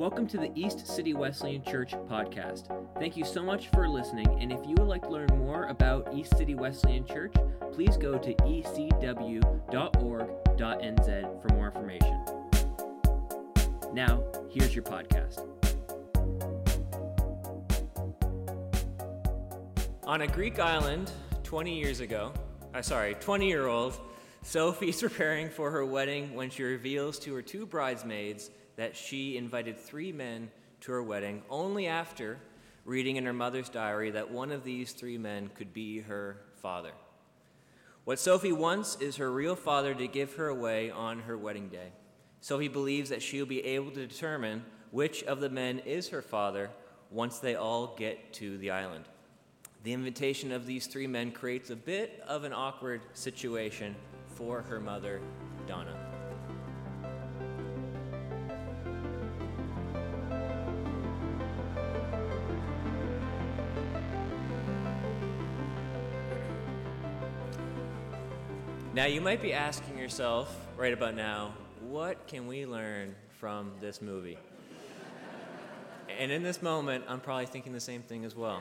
Welcome to the East City Wesleyan Church podcast. Thank you so much for listening, and if you would like to learn more about East City Wesleyan Church, please go to ecw.org.nz for more information. Now, here's your podcast. On a Greek island 20 years ago, uh, sorry, 20 year old, Sophie's preparing for her wedding when she reveals to her two bridesmaids that she invited three men to her wedding only after reading in her mother's diary that one of these three men could be her father. What Sophie wants is her real father to give her away on her wedding day. Sophie believes that she'll be able to determine which of the men is her father once they all get to the island. The invitation of these three men creates a bit of an awkward situation for her mother, Donna. Now, you might be asking yourself right about now, what can we learn from this movie? and in this moment, I'm probably thinking the same thing as well.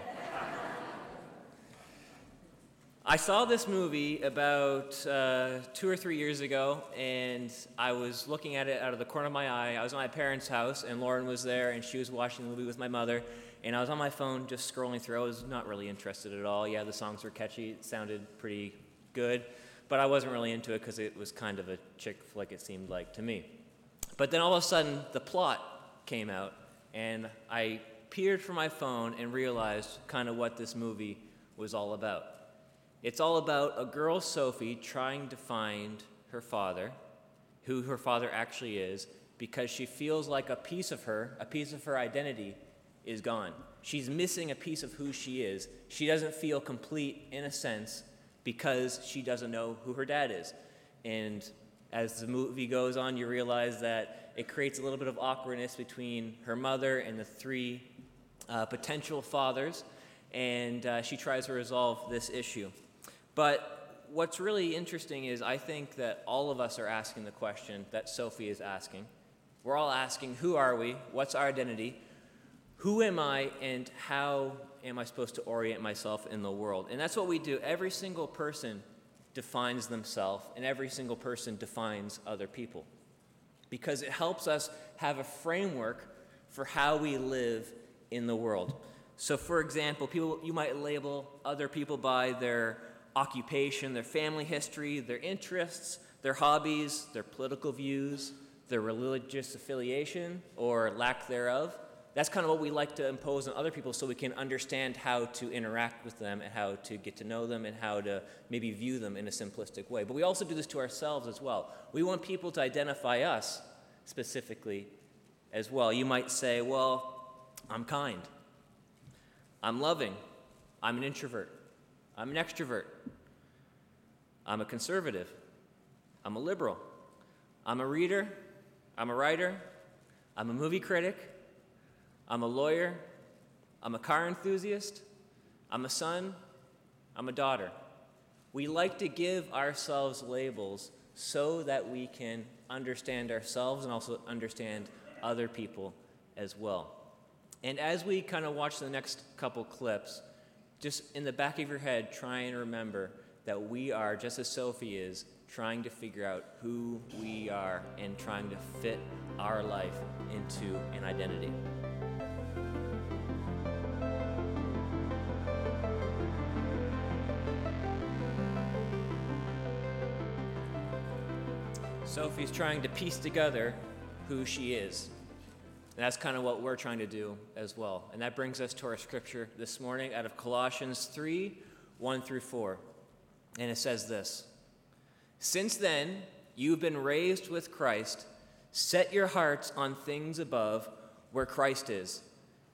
I saw this movie about uh, two or three years ago, and I was looking at it out of the corner of my eye. I was at my parents' house, and Lauren was there, and she was watching the movie with my mother. And I was on my phone just scrolling through. I was not really interested at all. Yeah, the songs were catchy, it sounded pretty good, but I wasn't really into it because it was kind of a chick flick, it seemed like to me. But then all of a sudden, the plot came out, and I peered from my phone and realized kind of what this movie was all about. It's all about a girl, Sophie, trying to find her father, who her father actually is, because she feels like a piece of her, a piece of her identity, is gone. She's missing a piece of who she is. She doesn't feel complete, in a sense, because she doesn't know who her dad is. And as the movie goes on, you realize that it creates a little bit of awkwardness between her mother and the three uh, potential fathers, and uh, she tries to resolve this issue. But what's really interesting is I think that all of us are asking the question that Sophie is asking. We're all asking, who are we? What's our identity? Who am I, and how am I supposed to orient myself in the world? And that's what we do. Every single person defines themselves, and every single person defines other people. Because it helps us have a framework for how we live in the world. So, for example, people, you might label other people by their occupation, their family history, their interests, their hobbies, their political views, their religious affiliation or lack thereof. That's kind of what we like to impose on other people so we can understand how to interact with them and how to get to know them and how to maybe view them in a simplistic way. But we also do this to ourselves as well. We want people to identify us specifically as well. You might say, well, I'm kind, I'm loving, I'm an introvert, I'm an extrovert. I'm a conservative. I'm a liberal. I'm a reader. I'm a writer. I'm a movie critic. I'm a lawyer. I'm a car enthusiast. I'm a son. I'm a daughter. We like to give ourselves labels so that we can understand ourselves and also understand other people as well. And as we kind of watch the next couple clips, just in the back of your head, try and remember that we are, just as Sophie is, trying to figure out who we are and trying to fit our life into an identity. Sophie's trying to piece together who she is. And that's kind of what we're trying to do as well. And that brings us to our scripture this morning out of Colossians 3 1 through 4. And it says this Since then, you've been raised with Christ. Set your hearts on things above where Christ is,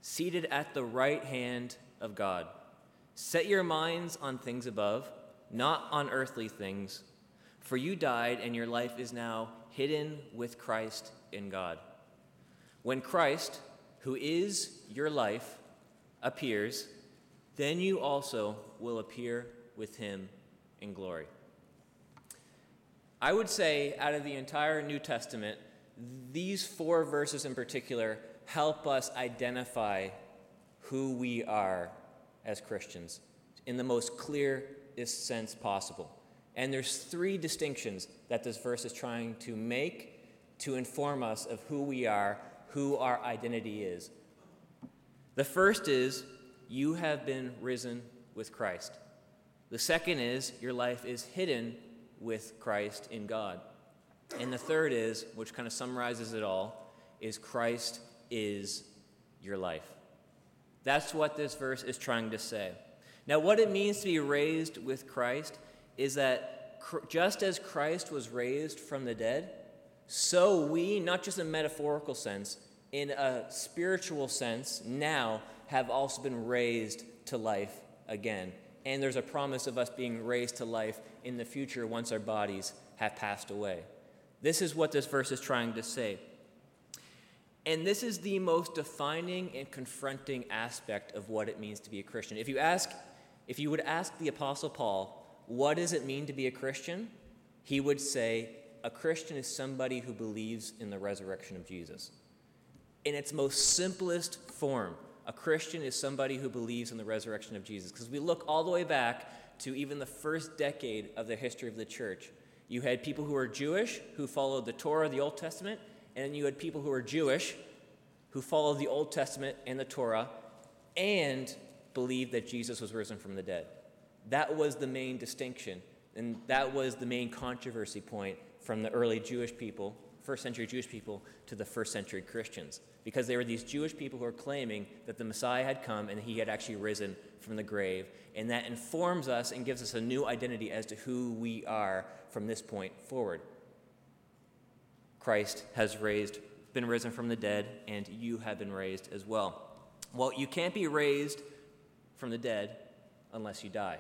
seated at the right hand of God. Set your minds on things above, not on earthly things. For you died, and your life is now hidden with Christ in God. When Christ, who is your life, appears, then you also will appear with him in glory. I would say, out of the entire New Testament, these four verses in particular help us identify who we are as Christians in the most clearest sense possible. And there's three distinctions that this verse is trying to make to inform us of who we are, who our identity is. The first is you have been risen with Christ. The second is your life is hidden with Christ in God. And the third is, which kind of summarizes it all, is Christ is your life. That's what this verse is trying to say. Now, what it means to be raised with Christ is that just as Christ was raised from the dead, so we, not just in a metaphorical sense, in a spiritual sense, now have also been raised to life again. And there's a promise of us being raised to life in the future once our bodies have passed away. This is what this verse is trying to say. And this is the most defining and confronting aspect of what it means to be a Christian. If you ask, if you would ask the apostle Paul, what does it mean to be a Christian? He would say, a Christian is somebody who believes in the resurrection of Jesus. In its most simplest form, a Christian is somebody who believes in the resurrection of Jesus. Because we look all the way back to even the first decade of the history of the church. You had people who were Jewish who followed the Torah, the Old Testament, and then you had people who were Jewish who followed the Old Testament and the Torah and believed that Jesus was risen from the dead. That was the main distinction, and that was the main controversy point from the early Jewish people, first century Jewish people, to the first century Christians. Because they were these Jewish people who were claiming that the Messiah had come and he had actually risen from the grave. And that informs us and gives us a new identity as to who we are from this point forward. Christ has raised, been risen from the dead, and you have been raised as well. Well, you can't be raised from the dead unless you die.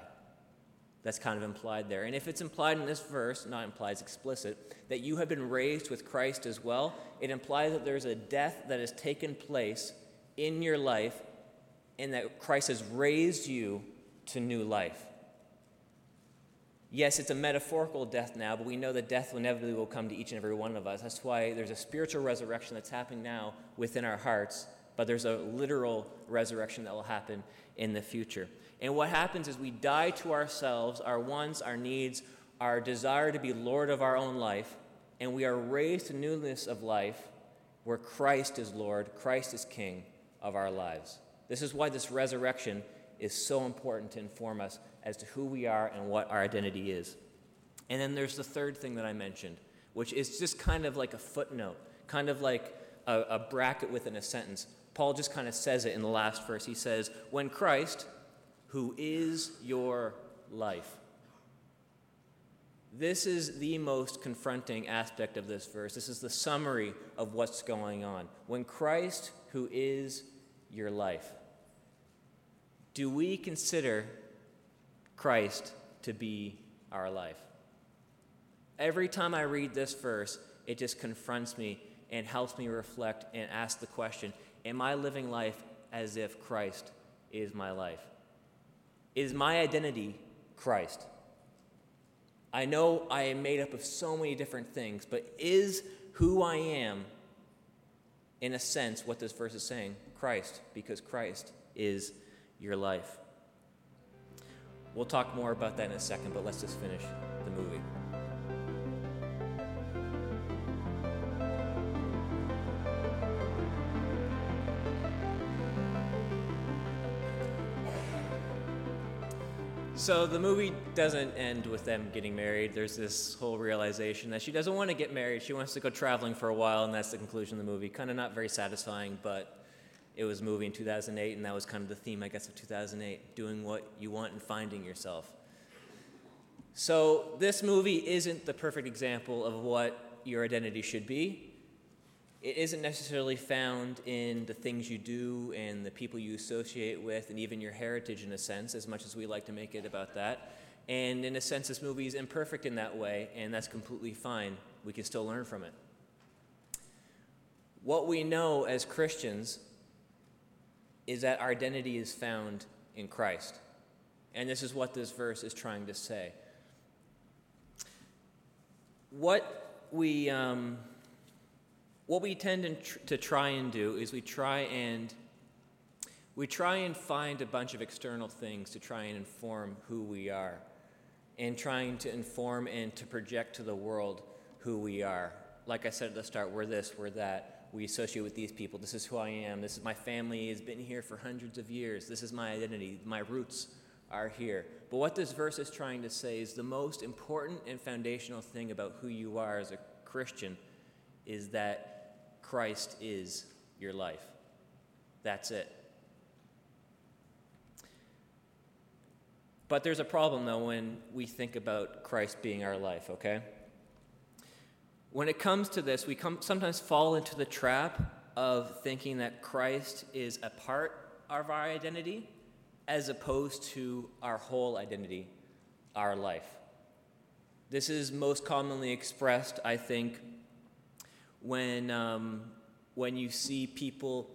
That's kind of implied there. And if it's implied in this verse, not implied, it's explicit, that you have been raised with Christ as well, it implies that there's a death that has taken place in your life and that Christ has raised you to new life. Yes, it's a metaphorical death now, but we know that death inevitably will come to each and every one of us. That's why there's a spiritual resurrection that's happening now within our hearts, but there's a literal resurrection that will happen in the future. And what happens is we die to ourselves, our wants, our needs, our desire to be Lord of our own life, and we are raised to newness of life where Christ is Lord, Christ is King of our lives. This is why this resurrection is so important to inform us as to who we are and what our identity is. And then there's the third thing that I mentioned, which is just kind of like a footnote, kind of like a, a bracket within a sentence. Paul just kind of says it in the last verse. He says, When Christ, who is your life, this is the most confronting aspect of this verse. This is the summary of what's going on. When Christ, who is your life, do we consider Christ to be our life? Every time I read this verse, it just confronts me and helps me reflect and ask the question Am I living life as if Christ is my life? Is my identity Christ? I know I am made up of so many different things, but is who I am, in a sense, what this verse is saying? Christ, because Christ is your life. We'll talk more about that in a second, but let's just finish the movie. So the movie doesn't end with them getting married. There's this whole realization that she doesn't want to get married. She wants to go traveling for a while, and that's the conclusion of the movie. Kind of not very satisfying, but it was a movie in 2008, and that was kind of the theme, I guess, of 2008 doing what you want and finding yourself. So this movie isn't the perfect example of what your identity should be it isn't necessarily found in the things you do and the people you associate with and even your heritage in a sense, as much as we like to make it about that. And in a sense, this movie is imperfect in that way, and that's completely fine. We can still learn from it. What we know as Christians is that our identity is found in Christ. And this is what this verse is trying to say. What we. Um, what we tend to try and do is we try and we try and find a bunch of external things to try and inform who we are and trying to inform and to project to the world who we are. Like i said at the start we're this we're that. We associate with these people. This is who i am. This is my family has been here for hundreds of years. This is my identity. My roots are here. But what this verse is trying to say is the most important and foundational thing about who you are as a christian is that Christ is your life. That's it. But there's a problem, though, when we think about Christ being our life, okay? When it comes to this, we come, sometimes fall into the trap of thinking that Christ is a part of our identity as opposed to our whole identity, our life. This is most commonly expressed, I think, when, um, when you see people,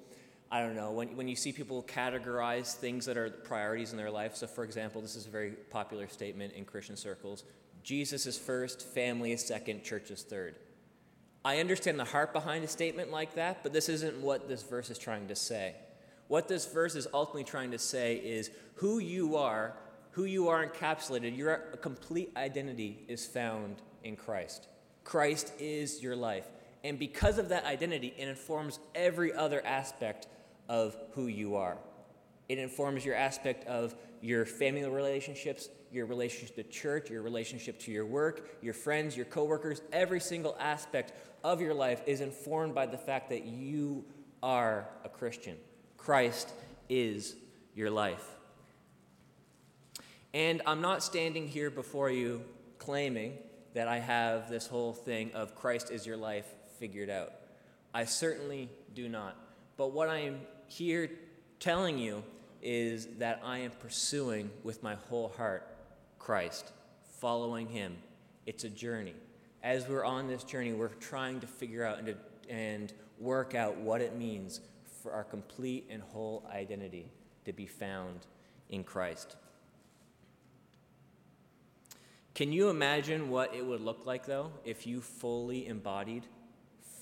I don't know, when, when you see people categorize things that are priorities in their life. So, for example, this is a very popular statement in Christian circles Jesus is first, family is second, church is third. I understand the heart behind a statement like that, but this isn't what this verse is trying to say. What this verse is ultimately trying to say is who you are, who you are encapsulated, your complete identity is found in Christ. Christ is your life. And because of that identity, it informs every other aspect of who you are. It informs your aspect of your family relationships, your relationship to church, your relationship to your work, your friends, your coworkers. Every single aspect of your life is informed by the fact that you are a Christian. Christ is your life. And I'm not standing here before you claiming that I have this whole thing of Christ is your life figured out. I certainly do not. But what I am here telling you is that I am pursuing with my whole heart Christ, following Him. It's a journey. As we're on this journey, we're trying to figure out and, to, and work out what it means for our complete and whole identity to be found in Christ. Can you imagine what it would look like, though, if you fully embodied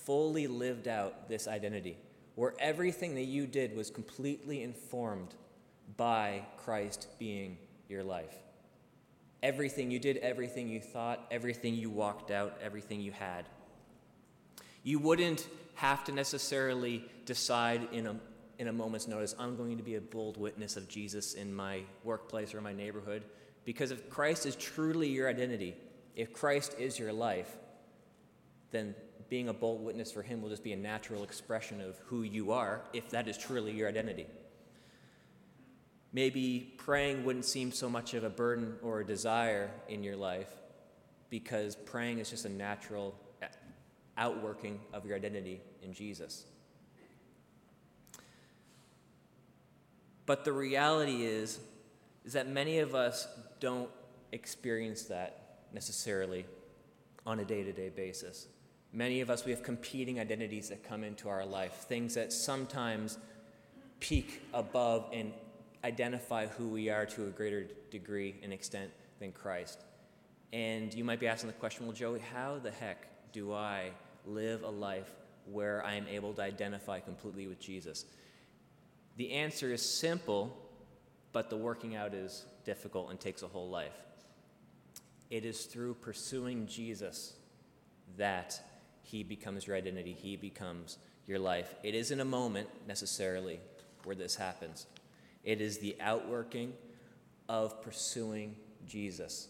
fully lived out this identity, where everything that you did was completely informed by Christ being your life. Everything you did, everything you thought, everything you walked out, everything you had. You wouldn't have to necessarily decide in a, in a moment's notice, I'm going to be a bold witness of Jesus in my workplace or my neighborhood. Because if Christ is truly your identity, if Christ is your life, then being a bold witness for Him will just be a natural expression of who you are, if that is truly your identity. Maybe praying wouldn't seem so much of a burden or a desire in your life because praying is just a natural outworking of your identity in Jesus. But the reality is, is that many of us don't experience that necessarily on a day to day basis. Many of us, we have competing identities that come into our life, things that sometimes peak above and identify who we are to a greater degree and extent than Christ. And you might be asking the question, well, Joey, how the heck do I live a life where I am able to identify completely with Jesus? The answer is simple, but the working out is difficult and takes a whole life. It is through pursuing Jesus that he becomes your identity, He becomes your life. It isn't a moment necessarily where this happens, it is the outworking of pursuing Jesus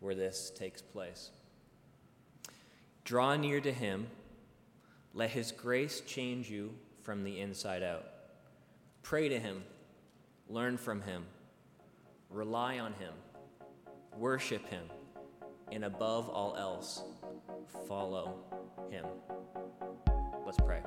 where this takes place. Draw near to Him, let His grace change you from the inside out. Pray to Him, learn from Him, rely on Him, worship Him, and above all else, follow him. Let's pray.